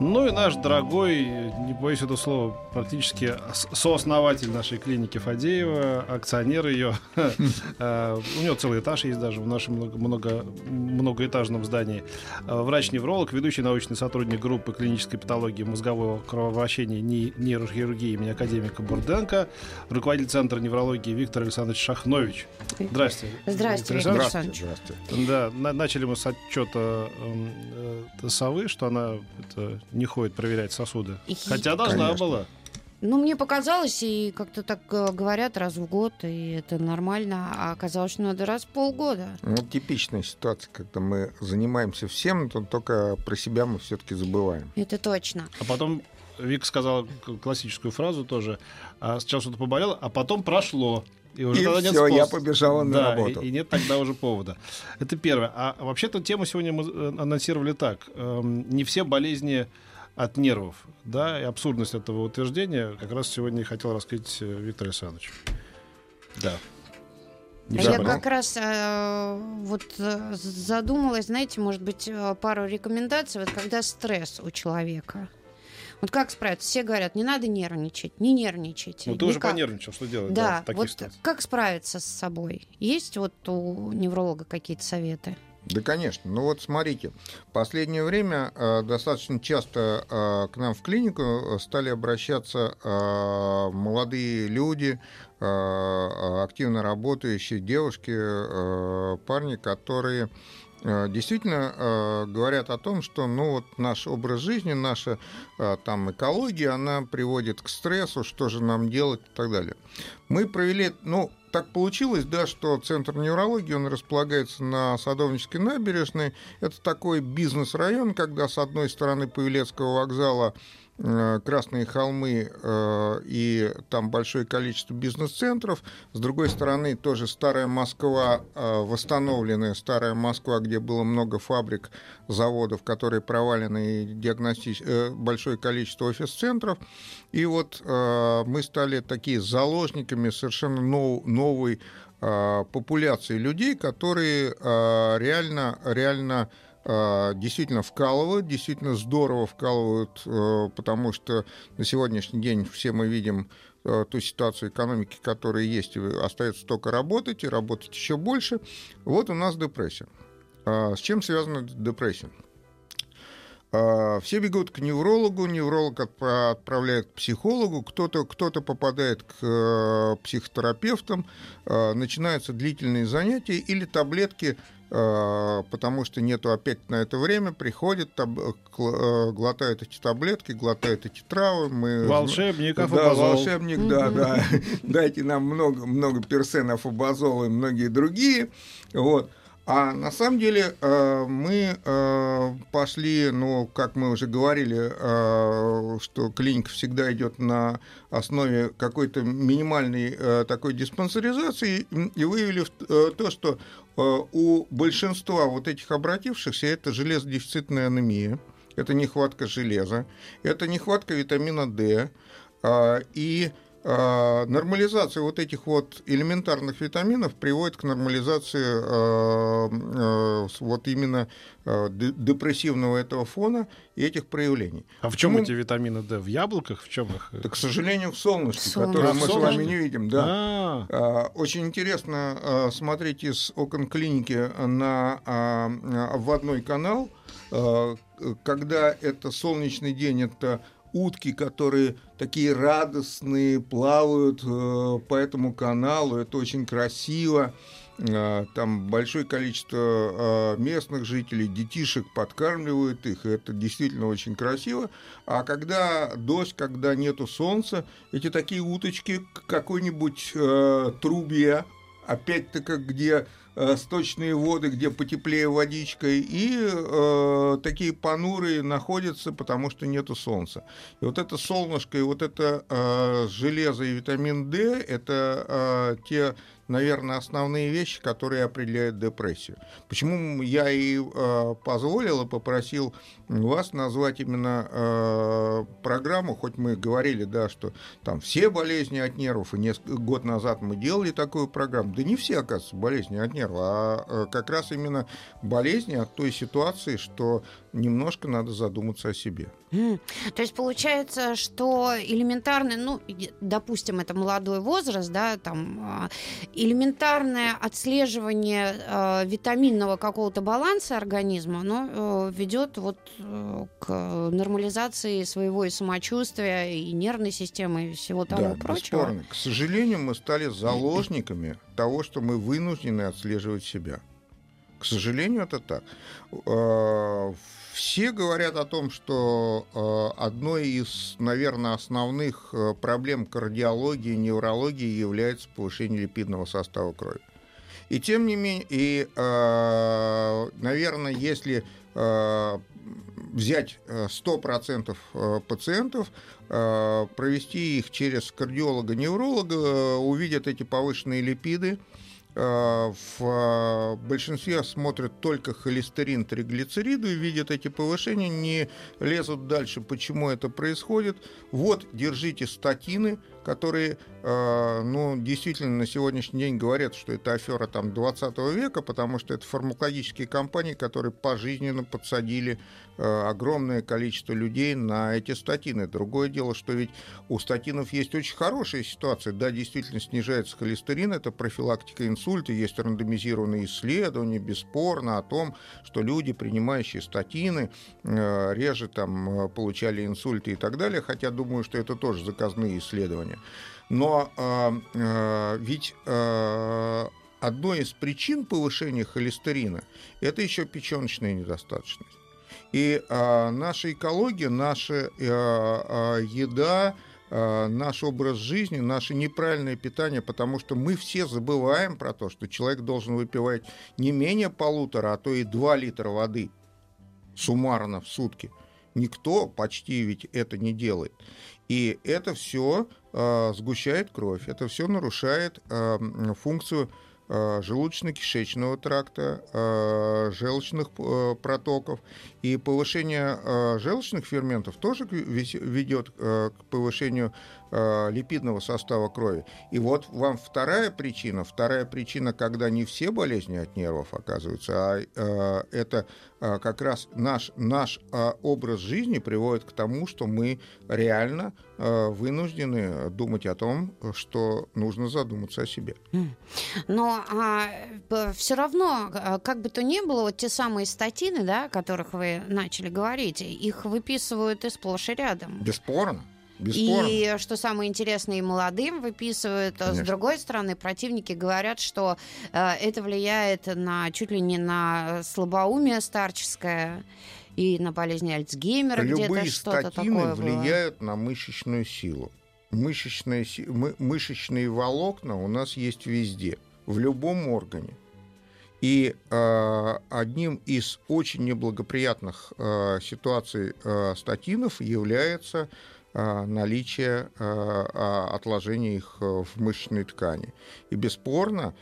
Ну и наш дорогой, не боюсь этого слова, практически сооснователь нашей клиники Фадеева, акционер ее. Э, у него целый этаж есть даже в нашем много, много, многоэтажном здании. Э, врач-невролог, ведущий научный сотрудник группы клинической патологии мозгового кровообращения нейрохирургии имени академика Бурденко, руководитель Центра неврологии Виктор Александрович Шахнович. Здравствуйте. Здравствуйте, Виктор Александрович. Здравствуйте. Да, начали мы с отчета э, совы, что она это, не ходит проверять сосуды. И... Хотя должна Конечно. была. Ну, мне показалось, и как-то так э, говорят раз в год, и это нормально, а оказалось, что надо раз в полгода. Ну, типичная ситуация, когда мы занимаемся всем, то только про себя мы все-таки забываем. Это точно. А потом Вик сказала классическую фразу тоже. А сейчас что-то поболело, а потом прошло. И уже и тогда все, нет я побежала на да, работу. И, и нет тогда уже повода. Это первое. А вообще-то тему сегодня мы э, анонсировали так. Эм, не все болезни от нервов. Да, и абсурдность этого утверждения как раз сегодня хотел рассказать э, Виктор Александрович. Да. Не я как раз э, вот э, задумалась, знаете, может быть, пару рекомендаций, вот когда стресс у человека. Вот как справиться? Все говорят, не надо нервничать, не нервничайте. Ну, ты уже понервничал, что делать? Да, да вот ситуациях. как справиться с собой? Есть вот у невролога какие-то советы? Да, конечно. Ну вот смотрите, в последнее время э, достаточно часто э, к нам в клинику э, стали обращаться э, молодые люди, э, активно работающие девушки, э, парни, которые э, действительно э, говорят о том, что ну, вот наш образ жизни, наша э, там, экология, она приводит к стрессу, что же нам делать и так далее. Мы провели, ну, так получилось, да, что Центр неврологии, он располагается на Садовнической набережной. Это такой бизнес-район, когда с одной стороны Павелецкого вокзала Э, Красные холмы э, и там большое количество бизнес-центров. С другой стороны, тоже старая Москва, э, восстановленная старая Москва, где было много фабрик, заводов, которые провалены, и диагностич... большое количество офис-центров. И вот мы стали такие заложниками совершенно нов... новой популяции людей, которые реально, реально действительно вкалывают, действительно здорово вкалывают, э, потому что на сегодняшний день все мы видим э, ту ситуацию экономики, которая есть, остается только работать и работать еще больше. Вот у нас депрессия. А, с чем связана депрессия? А, все бегут к неврологу, невролог отправляет к психологу, кто-то кто попадает к э, психотерапевтам, начинаются длительные занятия или таблетки потому что нету опять на это время, приходят, таб, э, глотают эти таблетки, глотают эти травы. Мы, Волшебник, Да, волшебник, да, да. Дайте нам много, много персенов, абазол и многие другие. Вот. А на самом деле э, мы э, пошли, ну, как мы уже говорили, что клиника всегда идет на основе какой-то минимальной такой диспансеризации, и выявили то, что у большинства вот этих обратившихся это железодефицитная анемия, это нехватка железа, это нехватка витамина D, и а, нормализация вот этих вот элементарных витаминов приводит к нормализации а, а, вот именно депрессивного этого фона и этих проявлений. А в чем эти витамины D? В яблоках? В чем их? Да, к сожалению, в солнышке, Солнце. которое мы с вами не видим. Да. А-а-а. Очень интересно смотреть из окон клиники на вводной канал, когда это солнечный день, это утки, которые такие радостные, плавают э, по этому каналу, это очень красиво. Э, там большое количество э, местных жителей, детишек подкармливают их, это действительно очень красиво. А когда дождь, когда нету солнца, эти такие уточки какой-нибудь трубе, опять-таки, где Э, сточные воды, где потеплее водичкой, и э, такие понурые находятся, потому что нету солнца. И вот это солнышко, и вот это э, железо и витамин D, это э, те наверное, основные вещи, которые определяют депрессию. Почему я и э, позволил и попросил вас назвать именно э, программу, хоть мы говорили, да, что там все болезни от нервов, и несколько год назад мы делали такую программу. Да не все, оказывается, болезни от нервов, а э, как раз именно болезни от той ситуации, что немножко надо задуматься о себе. Mm. То есть получается, что элементарный, ну, допустим, это молодой возраст, да, там а, элементарное отслеживание э, витаминного какого-то баланса организма, оно э, ведет вот э, к нормализации своего и самочувствия, и нервной системы, и всего того да, прочего. Бесспорно. К сожалению, мы стали заложниками того, что мы вынуждены отслеживать себя. К сожалению, это так. Э, все говорят о том, что э, одной из, наверное, основных э, проблем кардиологии неврологии является повышение липидного состава крови. И тем не менее, и, наверное, если взять 100% пациентов, провести их через кардиолога-невролога, увидят эти повышенные липиды, Э, в э, большинстве смотрят только холестерин, триглицериды, видят эти повышения, не лезут дальше, почему это происходит. Вот, держите статины, которые, э, ну, действительно на сегодняшний день говорят, что это афера там 20 века, потому что это фармакологические компании, которые пожизненно подсадили э, огромное количество людей на эти статины. Другое дело, что ведь у статинов есть очень хорошая ситуация. Да, действительно снижается холестерин, это профилактика инсульта, есть рандомизированные исследования, бесспорно, о том, что люди, принимающие статины, э, реже там получали инсульты и так далее, хотя думаю, что это тоже заказные исследования. Но э, э, ведь э, одной из причин повышения холестерина это еще печеночная недостаточность. И э, наша экология, наша э, э, еда, э, наш образ жизни, наше неправильное питание, потому что мы все забываем про то, что человек должен выпивать не менее полутора, а то и два литра воды суммарно в сутки. Никто почти ведь это не делает. И это все э, сгущает кровь, это все нарушает э, функцию э, желудочно-кишечного тракта, э, желчных э, протоков. И повышение э, желчных ферментов тоже ведет э, к повышению э, липидного состава крови. И вот вам вторая причина. Вторая причина, когда не все болезни от нервов оказываются, а э, это э, как раз наш, наш э, образ жизни приводит к тому, что мы реально э, вынуждены думать о том, что нужно задуматься о себе. Но а, все равно, а, как бы то ни было, вот те самые статины, да, о которых вы начали говорить, их выписывают и сплошь и рядом. Бесспорно. Бесспорно. И что самое интересное, и молодым выписывают. А Конечно. С другой стороны, противники говорят, что э, это влияет на чуть ли не на слабоумие старческое и на болезнь Альцгеймера где-то что-то такое влияют было. на мышечную силу. Мышечные, мышечные волокна у нас есть везде, в любом органе. И э, одним из очень неблагоприятных э, ситуаций э, статинов является наличие э, а, отложений их э, в мышечной ткани. И бесспорно,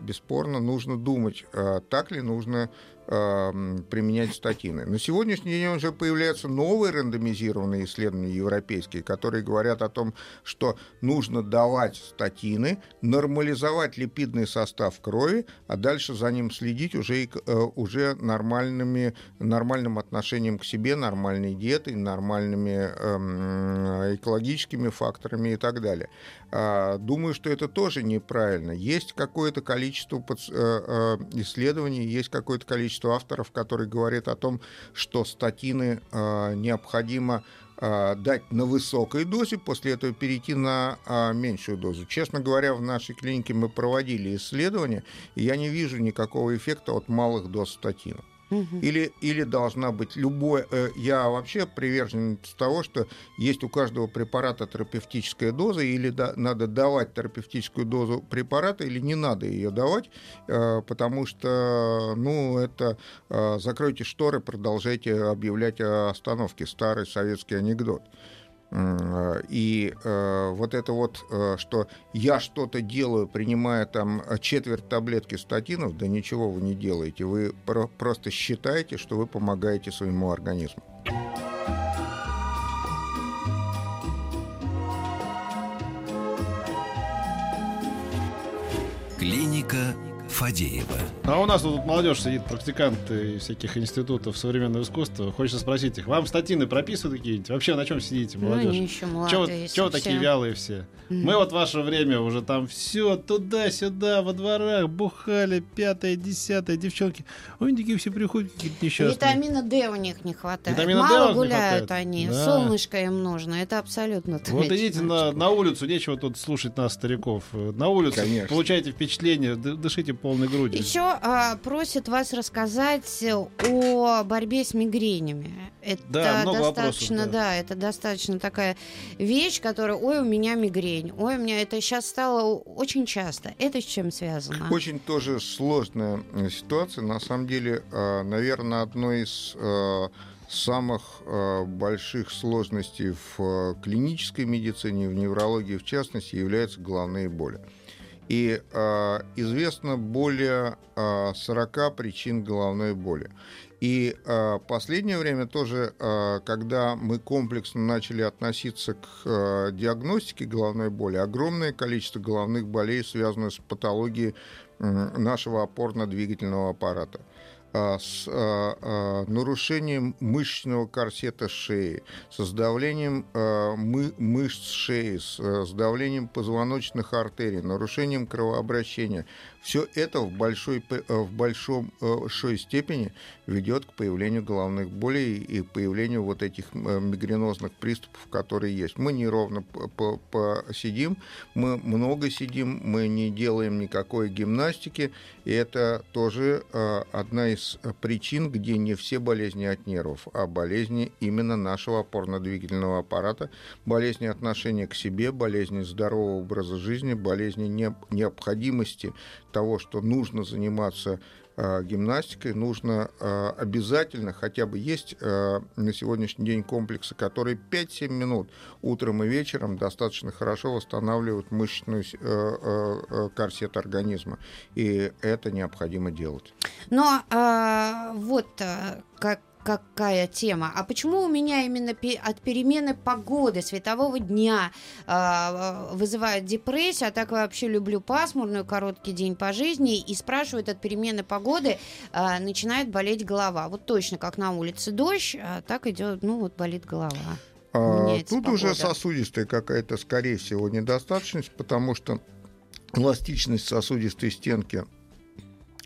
бесспорно нужно думать, так ли нужно применять статины. На сегодняшний день уже появляются новые рандомизированные исследования европейские, которые говорят о том, что нужно давать статины, нормализовать липидный состав крови, а дальше за ним следить уже, э, уже нормальными, нормальным отношением к себе, нормальной диетой, нормальными эм, экологическими факторами и так далее. А, думаю, что это тоже неправильно. Есть какое-то количество э, э, исследований, есть какое-то количество авторов, которые говорят о том, что статины э, необходимо дать на высокой дозе, после этого перейти на меньшую дозу. Честно говоря, в нашей клинике мы проводили исследования, и я не вижу никакого эффекта от малых доз статинов. Или, или должна быть любое... Э, я вообще привержен того, что есть у каждого препарата терапевтическая доза, или да, надо давать терапевтическую дозу препарата, или не надо ее давать, э, потому что, ну, это э, закройте шторы, продолжайте объявлять о остановке. Старый советский анекдот. И э, вот это вот, э, что я что-то делаю, принимая там четверть таблетки статинов, да ничего вы не делаете. Вы про- просто считаете, что вы помогаете своему организму. Клиника Фадеева. А у нас тут молодежь сидит, практиканты всяких институтов современного искусства. Хочется спросить их, вам статины прописывают какие-нибудь? Вообще на чем сидите, молодежь? Ну, они еще молодые. Чего, такие вялые все? Mm. Мы вот в ваше время уже там все туда-сюда, во дворах, бухали, пятое, десятое, девчонки. Ой, такие все приходят какие-то несчастные. Витамина D у них не хватает. Витамина Мало D гуляют они, да. солнышко им нужно, это абсолютно Вот идите на, на улицу, нечего тут слушать нас, стариков. На улицу Конечно. получайте впечатление, дышите полной грудью. Еще а, просят вас рассказать о борьбе с мигренями. Это да, достаточно, вопросов, да. да, это достаточно такая вещь, которая, ой, у меня мигрень, ой, у меня это сейчас стало очень часто. Это с чем связано? Очень тоже сложная э, ситуация. На самом деле, э, наверное, одной из э, самых больших сложностей в клинической медицине, в неврологии в частности, являются головные боли. И э, известно более э, 40 причин головной боли. И э, последнее время тоже, э, когда мы комплексно начали относиться к э, диагностике головной боли, огромное количество головных болей связано с патологией э, нашего опорно-двигательного аппарата. А, с а, а, нарушением мышечного корсета шеи, с давлением мышц шеи, с давлением позвоночных артерий, нарушением кровообращения, все это в большой, в большом, большой степени ведет к появлению головных болей и появлению вот этих мигренозных приступов, которые есть. Мы неровно посидим, мы много сидим, мы не делаем никакой гимнастики, и это тоже одна из причин, где не все болезни от нервов, а болезни именно нашего опорно-двигательного аппарата, болезни отношения к себе, болезни здорового образа жизни, болезни необходимости того, что нужно заниматься э, гимнастикой, нужно э, обязательно, хотя бы есть э, на сегодняшний день комплексы, которые 5-7 минут утром и вечером достаточно хорошо восстанавливают мышечную корсет организма. И это необходимо делать. Но а, вот как какая тема. А почему у меня именно от перемены погоды, светового дня э, вызывает депрессию, а так вообще люблю пасмурную, короткий день по жизни, и спрашивают от перемены погоды, э, начинает болеть голова. Вот точно как на улице дождь, а так идет, ну вот болит голова. А, тут погода. уже сосудистая какая-то, скорее всего, недостаточность, потому что эластичность сосудистой стенки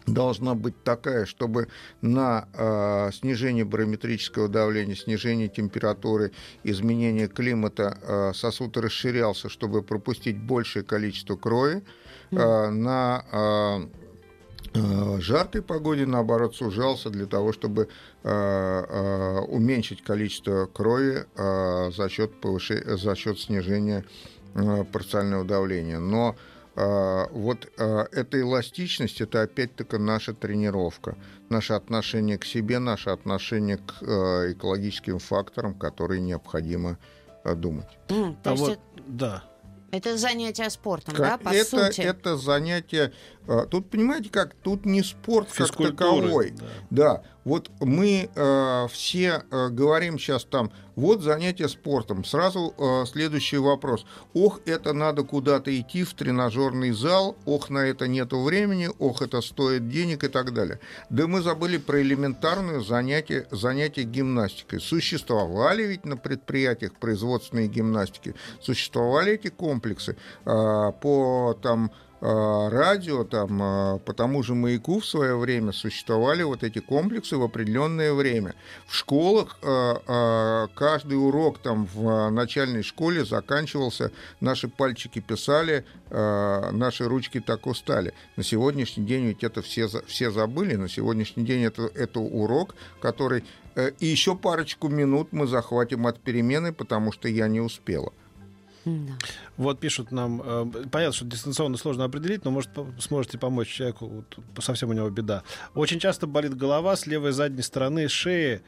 должна быть такая, чтобы на э, снижение барометрического давления, снижение температуры, изменение климата э, сосуд расширялся, чтобы пропустить большее количество крови. Э, на э, жаркой погоде, наоборот, сужался для того, чтобы э, э, уменьшить количество крови э, за, счет повыше... за счет снижения э, парциального давления. Но а, вот а, эта эластичность, это опять-таки наша тренировка, наше отношение к себе, наше отношение к а, экологическим факторам, которые необходимо думать. Mm, то а есть вот, это... да. Это занятие спортом, как, да, по это, сути? Это занятие... Тут, понимаете как, тут не спорт как таковой. Да. да. Вот мы э, все э, говорим сейчас там, вот занятие спортом. Сразу э, следующий вопрос. Ох, это надо куда-то идти в тренажерный зал, ох, на это нету времени, ох, это стоит денег и так далее. Да мы забыли про элементарное занятие, занятие гимнастикой. Существовали ведь на предприятиях производственной гимнастики, существовали эти комплексы э, по там радио, там, а, по тому же маяку в свое время существовали вот эти комплексы в определенное время. В школах а, каждый урок там в начальной школе заканчивался, наши пальчики писали, наши ручки так устали. На сегодняшний день ведь это все, все забыли, на сегодняшний день это, это урок, который... Э, и еще парочку минут мы захватим от перемены, потому что я не успела. Да. Вот пишут нам, э, понятно, что дистанционно сложно определить, но может сможете помочь человеку, вот, совсем у него беда. Очень часто болит голова с левой задней стороны шеи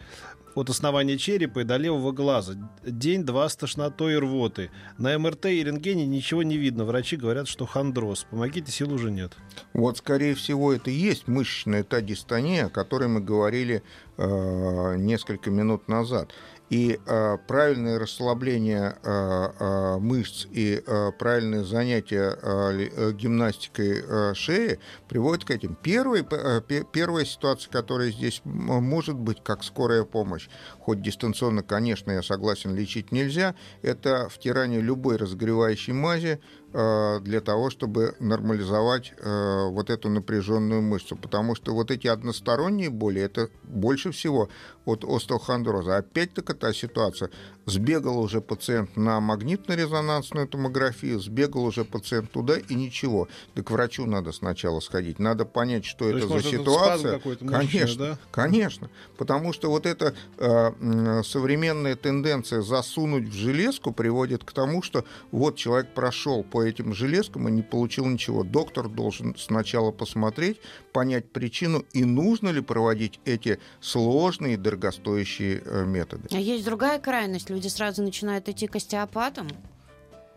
от основания черепа и до левого глаза. День-два с тошнотой и рвотой. На МРТ и рентгене ничего не видно. Врачи говорят, что хондроз. Помогите, сил уже нет. Вот, скорее всего, это и есть мышечная та дистония, о которой мы говорили э, несколько минут назад. И э, правильное расслабление э, э, мышц и э, правильное занятие э, э гимнастикой э, шеи приводит к этим. Первый, э, первая ситуация, которая здесь может быть как скорая помощь, хоть дистанционно, конечно, я согласен, лечить нельзя, это втирание любой разогревающей мази для того, чтобы нормализовать э, вот эту напряженную мышцу. Потому что вот эти односторонние боли, это больше всего от остеохондроза. Опять-таки та ситуация. Сбегал уже пациент на магнитно-резонансную томографию, сбегал уже пациент туда и ничего. Так к врачу надо сначала сходить. Надо понять, что То это за ситуация. Конечно, да? конечно. Потому что вот эта э, современная тенденция засунуть в железку приводит к тому, что вот человек прошел по этим железкам и не получил ничего. Доктор должен сначала посмотреть, понять причину и нужно ли проводить эти сложные, дорогостоящие э, методы. А есть другая крайность. Люди сразу начинают идти к остеопатам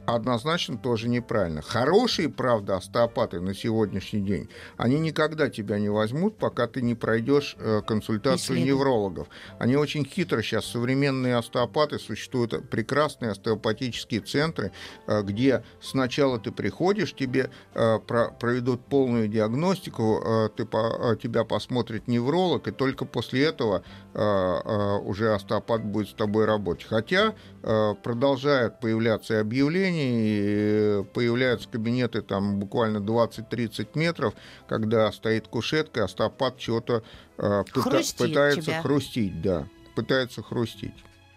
однозначно тоже неправильно. Хорошие, правда, остеопаты на сегодняшний день, они никогда тебя не возьмут, пока ты не пройдешь э, консультацию неврологов. Они очень хитро сейчас, современные остеопаты, существуют прекрасные остеопатические центры, э, где сначала ты приходишь, тебе э, проведут полную диагностику, ты, тебя посмотрит невролог, и только после этого уже остеопат будет с тобой работать. Хотя продолжают появляться объявления, помещений, появляются кабинеты там буквально 20-30 метров, когда стоит кушетка, остеопат чего-то э, пыта- пытается тебя. хрустить, да, пытается хрустить.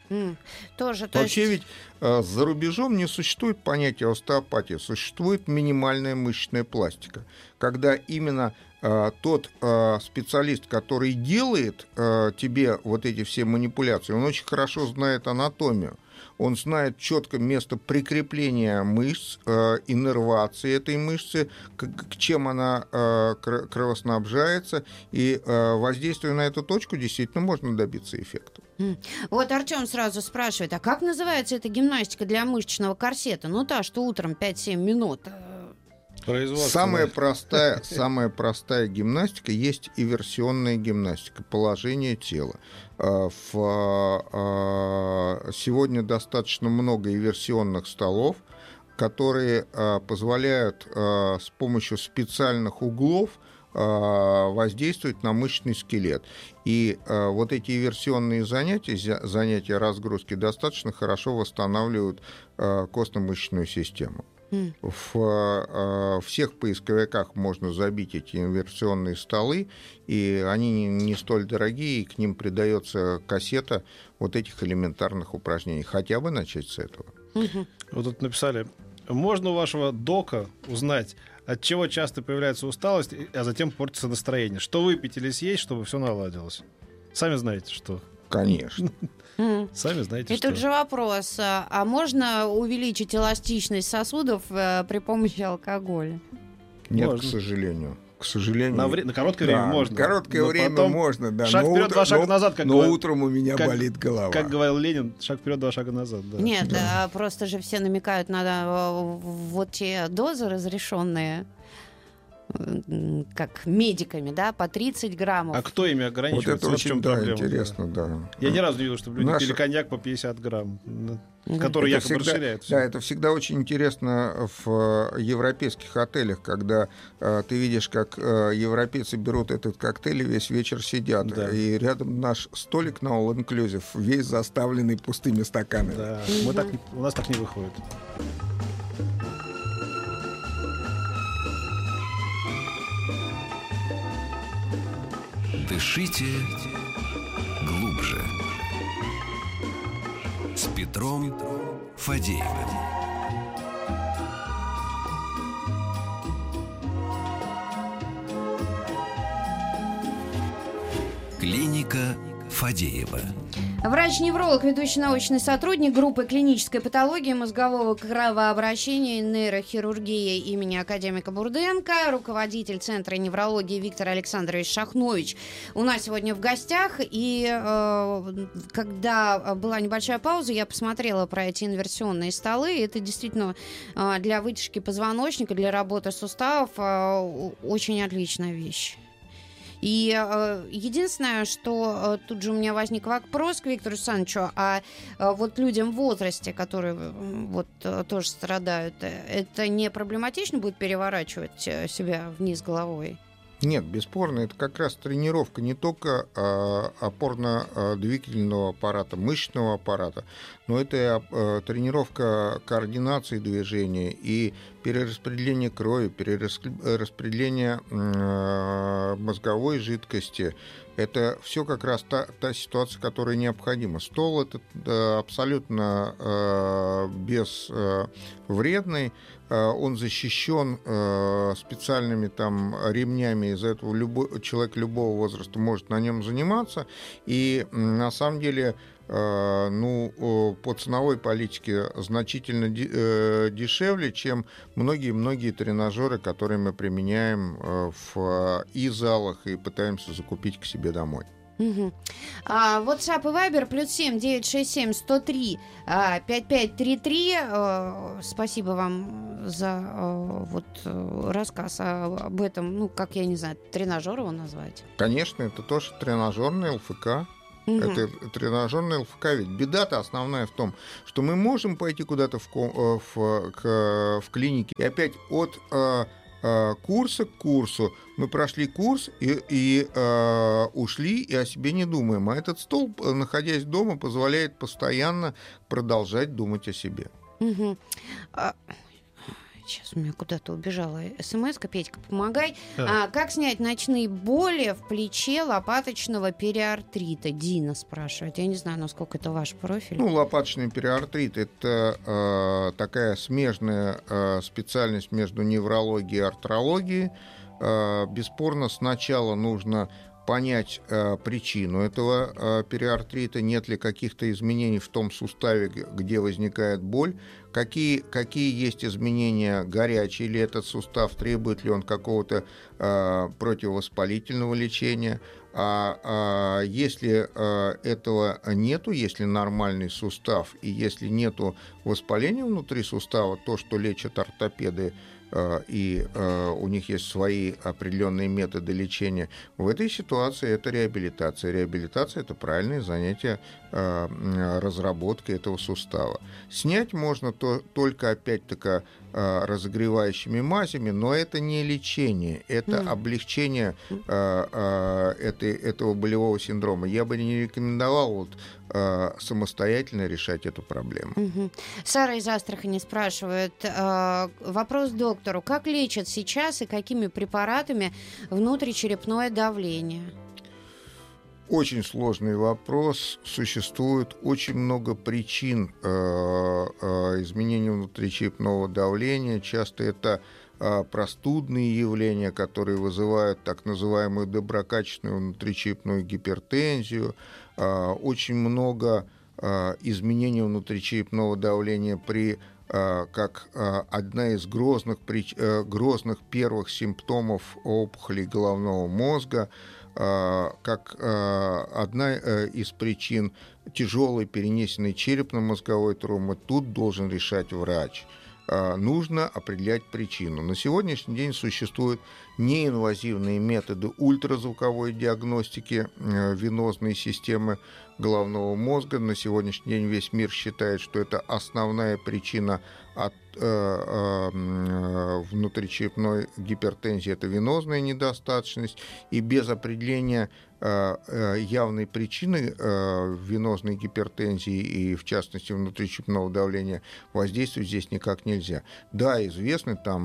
Mm, тоже, то Вообще есть... ведь э, за рубежом не существует понятия остеопатии, существует минимальная мышечная пластика, когда именно э, тот э, специалист, который делает э, тебе вот эти все манипуляции, он очень хорошо знает анатомию он знает четко место прикрепления мышц, э, иннервации этой мышцы, к, к чем она э, кровоснабжается, и э, воздействуя на эту точку, действительно можно добиться эффекта. Вот Артем сразу спрашивает, а как называется эта гимнастика для мышечного корсета? Ну та, что утром 5-7 минут. Самая простая, самая простая гимнастика есть иверсионная гимнастика, положение тела. А, в, а, сегодня достаточно много иверсионных столов, которые а, позволяют с помощью специальных углов воздействовать на мышечный скелет. И вот эти иверсионные занятия, занятия разгрузки, достаточно хорошо восстанавливают костно-мышечную систему. В э, всех поисковиках можно забить эти инверсионные столы, и они не столь дорогие, и к ним придается кассета вот этих элементарных упражнений. Хотя бы начать с этого. Вот тут написали, можно у вашего дока узнать, от чего часто появляется усталость, а затем портится настроение. Что выпить или съесть, чтобы все наладилось? Сами знаете, что. Конечно. Сами знаете, И что. тут же вопрос, а, а можно увеличить эластичность сосудов э, при помощи алкоголя? Нет, можно. к сожалению. К сожалению. На, вре- на короткое да, время можно. Короткое время можно, да. Шаг но вперед, утро, два шага но, назад. Как но говорил, утром у меня как, болит голова. Как говорил Ленин, шаг вперед, два шага назад. Да. Нет, да. просто же все намекают на э, вот те дозы разрешенные как медиками, да, по 30 граммов. А кто ими ограничивает? Вот это очень да, проблема, интересно, да. да. Я ни разу не видел, чтобы люди Наша... пили коньяк по 50 грамм, который это якобы всегда, расширяет. Да, это всегда очень интересно в э, европейских отелях, когда э, ты видишь, как э, европейцы берут этот коктейль и весь вечер сидят. Да. И рядом наш столик на All Inclusive весь заставленный пустыми стаканами. Да, мы так, у нас так не выходит. Дышите глубже. С Петром Фадеевым. Клиника Фадеева. Врач-невролог, ведущий научный сотрудник группы клинической патологии мозгового кровообращения и нейрохирургии имени академика Бурденко, руководитель Центра неврологии Виктор Александрович Шахнович у нас сегодня в гостях. И э, когда была небольшая пауза, я посмотрела про эти инверсионные столы. Это действительно э, для вытяжки позвоночника, для работы суставов э, очень отличная вещь. И э, единственное, что э, тут же у меня возник вопрос к Виктору Санчо, а э, вот людям в возрасте, которые э, вот э, тоже страдают, э, это не проблематично будет переворачивать себя вниз головой? Нет, бесспорно, это как раз тренировка не только э, опорно-двигательного аппарата, мышечного аппарата, но это и э, тренировка координации движения и перераспределение крови, перераспределение э, мозговой жидкости. Это все как раз та, та ситуация, которая необходима. Стол это э, абсолютно э, безвредный. Э, он защищен э, специальными там ремнями, из-за этого любой, человек любого возраста может на нем заниматься. И на самом деле э, ну, по ценовой политике значительно дешевле, чем многие-многие тренажеры, которые мы применяем в и залах и пытаемся закупить к себе домой. Угу. А, WhatsApp и Viber плюс 7 967 103 а, 5533. А, спасибо вам за а, вот рассказ об этом, ну, как я не знаю, тренажер его назвать. Конечно, это тоже тренажерный ЛФК. Угу. Это тренажерный ЛФК. Ведь беда-то основная в том, что мы можем пойти куда-то в, в, в, в клинике и опять от Э, курса к курсу. Мы прошли курс и, и э, ушли, и о себе не думаем. А этот стол, э, находясь дома, позволяет постоянно продолжать думать о себе. Угу. Сейчас у меня куда-то убежала смс -ка. Петька, помогай. Да. А, как снять ночные боли в плече лопаточного периартрита? Дина спрашивает. Я не знаю, насколько это ваш профиль. Ну, лопаточный периартрит – это э, такая смежная э, специальность между неврологией и артрологией. Э, бесспорно, сначала нужно понять э, причину этого э, периартрита, нет ли каких-то изменений в том суставе, где возникает боль, какие, какие есть изменения, горячий ли этот сустав, требует ли он какого-то э, противовоспалительного лечения. А, а если а, этого нету, если нормальный сустав и если нету воспаления внутри сустава, то, что лечат ортопеды, и э, у них есть свои определенные методы лечения. В этой ситуации это реабилитация. Реабилитация – это правильное занятие э, разработкой этого сустава. Снять можно то, только, опять-таки, разогревающими мазями, но это не лечение, это mm. облегчение этой, этого болевого синдрома. Я бы не рекомендовал вот Э, самостоятельно решать эту проблему. Угу. Сара из Астрахани спрашивает, э, вопрос доктору, как лечат сейчас и какими препаратами внутричерепное давление? Очень сложный вопрос. Существует очень много причин э, э, изменения внутричерепного давления. Часто это э, простудные явления, которые вызывают так называемую доброкачественную внутричерепную гипертензию. Очень много изменений внутричерепного давления при как одна из грозных, грозных первых симптомов опухолей головного мозга, как одна э, из причин тяжелой перенесенной черепно-мозговой травмы, тут должен решать врач нужно определять причину. На сегодняшний день существуют неинвазивные методы ультразвуковой диагностики э, венозной системы головного мозга. На сегодняшний день весь мир считает, что это основная причина от э, э, внутричерепной гипертензии, это венозная недостаточность, и без определения явной причины э, венозной гипертензии и, в частности, внутричерепного давления воздействовать здесь никак нельзя. Да, известны там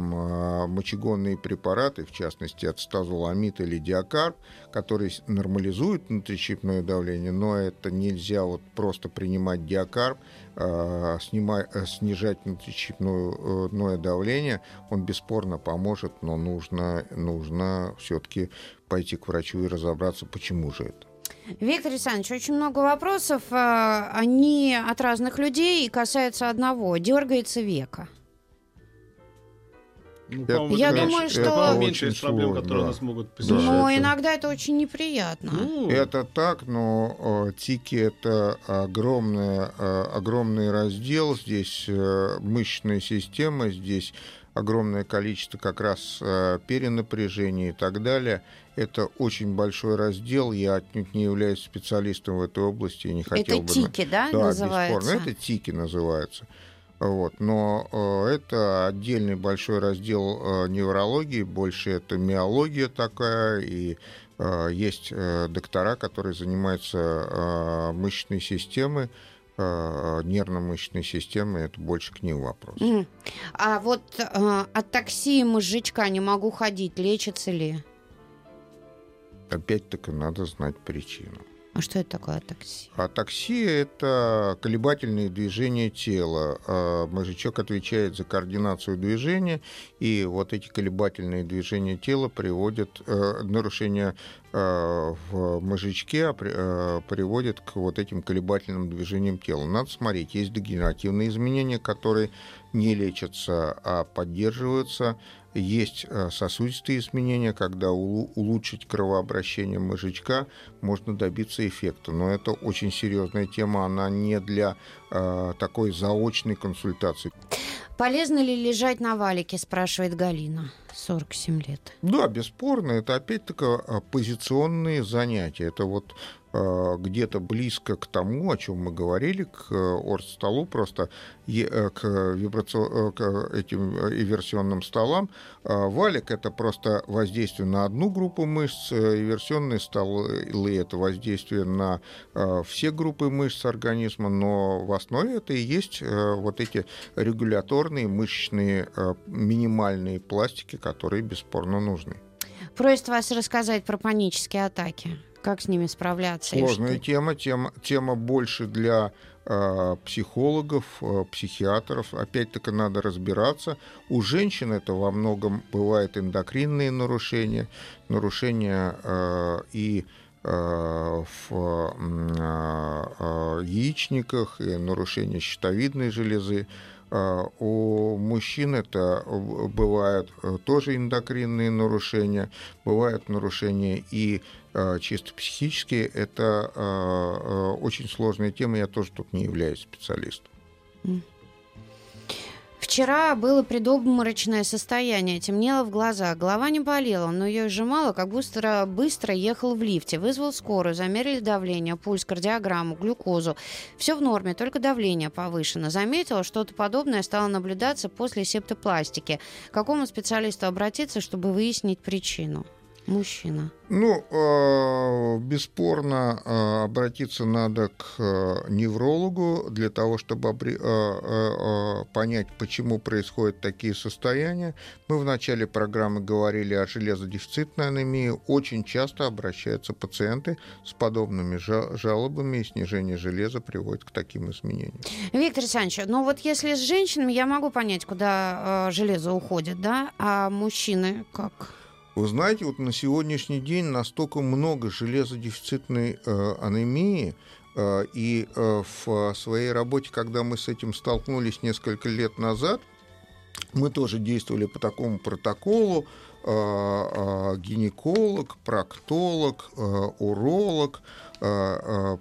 мочегонные препараты, в частности, ацетазоламид или диакарб, которые нормализуют внутричерепное давление, но это нельзя вот просто принимать диакарб, снимать, снижать внутричерепное давление, он бесспорно поможет, но нужно, нужно все-таки пойти к врачу и разобраться, почему же это. Виктор Александрович, очень много вопросов. А, они от разных людей и касаются одного. Дергается века. Ну, я, я думаю, что... меньше из проблем, сложно, которые да. нас могут посещать. Но это... иногда это очень неприятно. Ну... Это так, но тики это огромный, огромный раздел. Здесь э, мышечная система, здесь огромное количество как раз э, перенапряжения и так далее. Это очень большой раздел. Я отнюдь не являюсь специалистом в этой области и не хотел это бы... Это тики, да, да называется? Бесспорно. Это тики называется. Вот. Но э, это отдельный большой раздел э, неврологии, больше это миология такая, и э, есть доктора, которые занимаются мышечной системой, нервно-мышечной системой, это больше к ним вопрос. Mm. А вот э, от токсии мозжечка не могу ходить, лечится ли? Опять-таки надо знать причину. А что это такое атаксия? Атаксия – это колебательные движения тела. А мозжечок отвечает за координацию движения, и вот эти колебательные движения тела приводят э, нарушение э, в мозжечке э, приводит к вот этим колебательным движениям тела. Надо смотреть, есть дегенеративные изменения, которые не лечатся, а поддерживаются есть э, сосудистые изменения, когда улучшить кровообращение мозжечка можно добиться эффекта. Но это очень серьезная тема, она не для э, такой заочной консультации. Полезно ли лежать на валике, спрашивает Галина, 47 лет. Да, бесспорно, это опять-таки э, позиционные занятия. Это вот где-то близко к тому, о чем мы говорили, к э, оргстолу, просто э, к, вибрацион... к этим иверсионным столам. Валик – это просто воздействие на одну группу мышц, иверсионные столы – это воздействие на все группы мышц организма, но в основе это и есть вот эти регуляторные мышечные минимальные пластики, которые бесспорно нужны. Просит вас рассказать про панические атаки. Как с ними справляться? Сложная тема, тема, тема больше для э, психологов, э, психиатров. Опять-таки надо разбираться. У женщин это во многом бывают эндокринные нарушения, нарушения э, и в яичниках и нарушения щитовидной железы. У мужчин это бывают тоже эндокринные нарушения, бывают нарушения и Э, чисто психически, это э, э, очень сложная тема, я тоже тут не являюсь специалистом. Вчера было предобморочное состояние, темнело в глазах, голова не болела, но ее сжимало, как быстро, быстро ехал в лифте. Вызвал скорую, замерили давление, пульс, кардиограмму, глюкозу. Все в норме, только давление повышено. Заметила, что-то подобное стало наблюдаться после септопластики. К какому специалисту обратиться, чтобы выяснить причину? Мужчина? Ну, э, бесспорно, э, обратиться надо к э, неврологу для того, чтобы понять, почему происходят такие состояния. Мы в начале программы говорили о железодефицитной анемии. Очень часто обращаются пациенты с подобными жалобами, и снижение железа приводит к таким изменениям. Виктор Александрович, ну вот если с женщинами, я могу понять, куда железо уходит, да, а мужчины как? Вы знаете, вот на сегодняшний день настолько много железодефицитной э, анемии, э, и э, в своей работе, когда мы с этим столкнулись несколько лет назад, мы тоже действовали по такому протоколу, э, э, гинеколог, проктолог, э, уролог –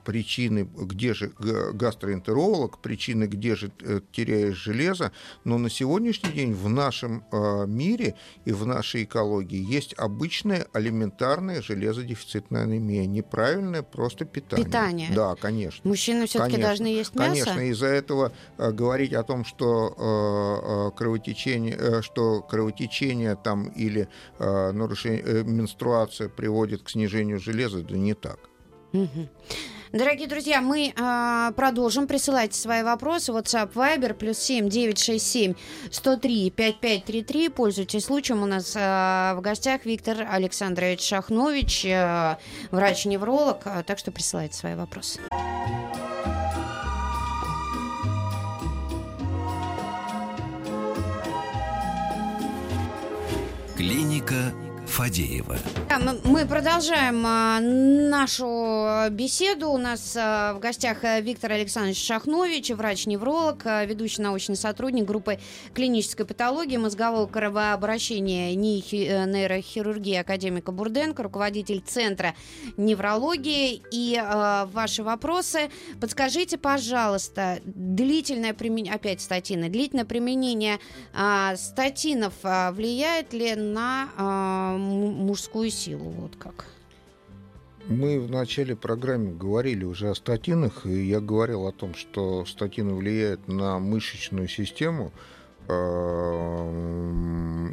причины, где же гастроэнтеролог, причины, где же э, теряешь железо, но на сегодняшний день в нашем мире и в нашей экологии есть обычная элементарная железодефицитная анемия, неправильное просто питание. Питание. Да, конечно. Мужчины все-таки должны есть мясо. Конечно, из-за этого говорить о том, что кровотечение, что кровотечение там или нарушение менструация приводит к снижению железа, да не так. Дорогие друзья, мы э, продолжим. Присылайте свои вопросы. WhatsApp Viber плюс 7 967 103 5533. Пользуйтесь случаем. У нас э, в гостях Виктор Александрович Шахнович, э, врач-невролог. Так что присылайте свои вопросы. Клиника Фадеева. Мы продолжаем а, нашу беседу. У нас а, в гостях э, Виктор Александрович Шахнович, врач-невролог, а, ведущий научный сотрудник группы клинической патологии, мозгового кровообращения НИИ э, нейрохирургии академика Бурденко, руководитель Центра неврологии. И ваши вопросы. Подскажите, пожалуйста, длительное применение, опять статины, длительное применение статинов влияет ли на мужскую силу, вот как. Мы в начале программы говорили уже о статинах, и я говорил о том, что статины влияют на мышечную систему,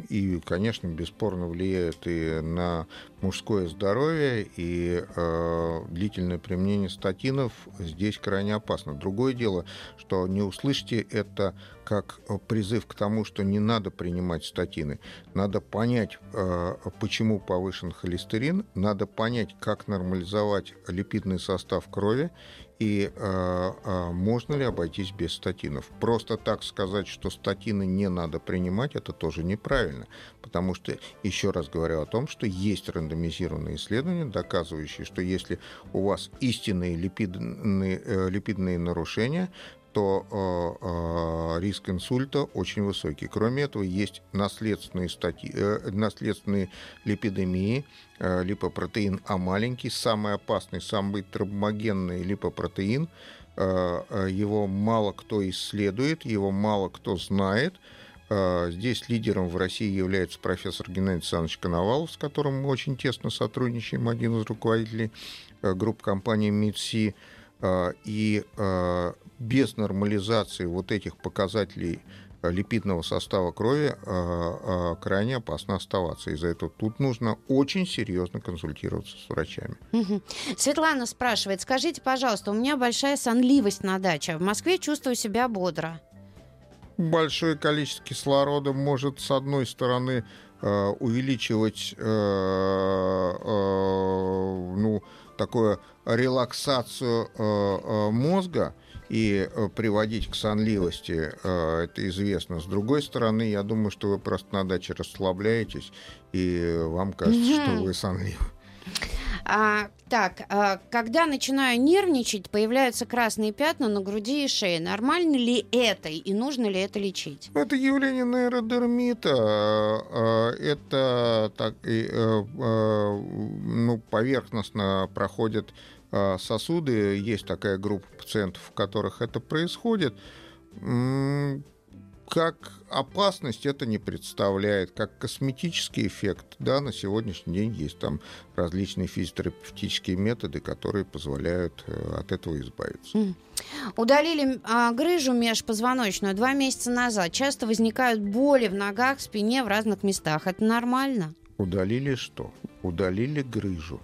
и, конечно, бесспорно влияет и на мужское здоровье, и э, длительное применение статинов здесь крайне опасно. Другое дело, что не услышите это как призыв к тому, что не надо принимать статины. Надо понять, э, почему повышен холестерин, надо понять, как нормализовать липидный состав крови, и э, э, можно ли обойтись без статинов. Просто так сказать, что статины не надо принимать, это тоже неправильно. Потому что, еще раз говорю о том, что есть рандомизированные исследования, доказывающие, что если у вас истинные липидные, э, липидные нарушения, то э, э, риск инсульта очень высокий. Кроме этого, есть наследственные, стати... э, наследственные липидемии, э, липопротеин А маленький, самый опасный, самый травмогенный липопротеин. Э, э, его мало кто исследует, его мало кто знает. Здесь лидером в России является профессор Геннадий Александрович Коновалов, с которым мы очень тесно сотрудничаем, один из руководителей группы компании МИДСИ. Э, и без нормализации вот этих показателей э, липидного состава крови крайне опасно оставаться. Из-за этого тут нужно очень серьезно консультироваться с врачами. Светлана спрашивает, скажите, пожалуйста, у меня большая сонливость на даче. В Москве чувствую себя бодро. Большое количество кислорода может, с одной стороны, увеличивать ну, такую релаксацию мозга, и э, приводить к сонливости, э, это известно. С другой стороны, я думаю, что вы просто на даче расслабляетесь, и вам кажется, что вы сонливы. А, так, а, когда начинаю нервничать, появляются красные пятна на груди и шее. Нормально ли это и нужно ли это лечить? Это явление нейродермита. А, это так, и, э, ну, поверхностно проходит а, сосуды, есть такая группа пациентов, у которых это происходит, как опасность это не представляет, как косметический эффект, да, на сегодняшний день есть там различные физиотерапевтические методы, которые позволяют э, от этого избавиться. Удалили а, грыжу межпозвоночную два месяца назад. Часто возникают боли в ногах, спине в разных местах. Это нормально? Удалили что? Удалили грыжу.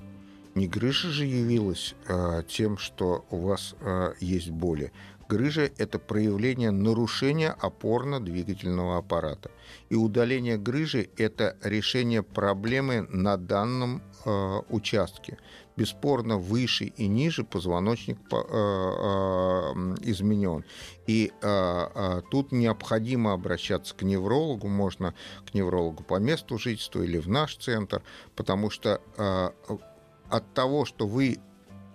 Не грыжа же явилась а, тем, что у вас а, есть боли. Грыжа – это проявление нарушения опорно-двигательного аппарата. И удаление грыжи – это решение проблемы на данном э, участке. Бесспорно, выше и ниже позвоночник э, э, изменен. И э, э, тут необходимо обращаться к неврологу, можно к неврологу по месту жительства или в наш центр, потому что э, от того, что вы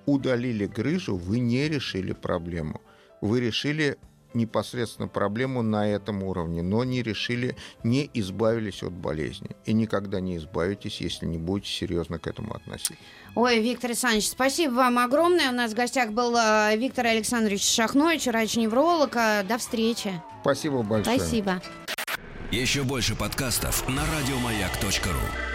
удалили грыжу, вы не решили проблему. Вы решили непосредственно проблему на этом уровне, но не решили, не избавились от болезни. И никогда не избавитесь, если не будете серьезно к этому относиться. Ой, Виктор Александрович, спасибо вам огромное. У нас в гостях был э, Виктор Александрович Шахнович, врач-невролог. Э, до встречи. Спасибо большое. Спасибо. Еще больше подкастов на радиомаяк.ру